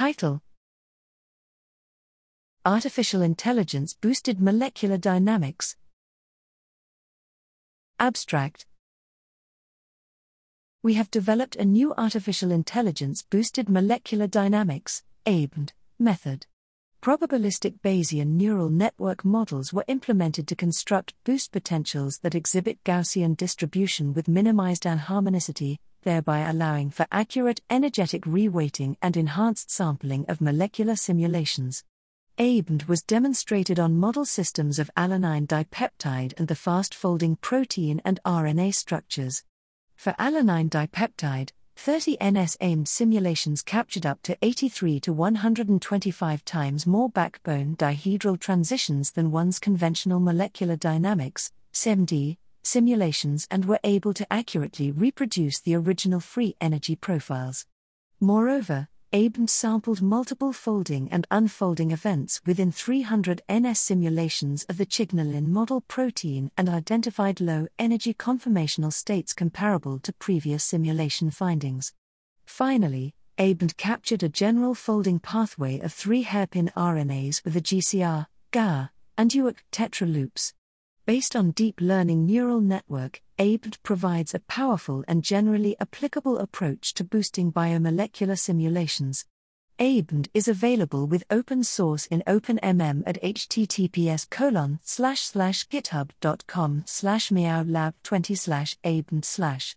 Title Artificial Intelligence Boosted Molecular Dynamics. Abstract We have developed a new artificial intelligence boosted molecular dynamics AIBMD, method. Probabilistic Bayesian neural network models were implemented to construct boost potentials that exhibit Gaussian distribution with minimized anharmonicity, thereby allowing for accurate energetic reweighting and enhanced sampling of molecular simulations. AIBMD was demonstrated on model systems of alanine dipeptide and the fast folding protein and RNA structures. For alanine dipeptide, 30 NS AIMD simulations captured up to 83 to 125 times more backbone dihedral transitions than one's conventional molecular dynamics, cMD, simulations and were able to accurately reproduce the original free energy profiles. Moreover, AIBMD sampled multiple folding and unfolding events within 300 NS simulations of the chignolin model protein and identified low energy conformational states comparable to previous simulation findings. Finally, AIBMD captured a general folding pathway of three hairpin RNAs with a GCR, GA, and UAC tetraloops. Based on deep learning neural network, AIBMD provides a powerful and generally applicable approach to boosting biomolecular simulations. AIBMD is available with open source in OpenMM at https colon slash slash github.com slash MiaoLab 20 slash AIBMD slash.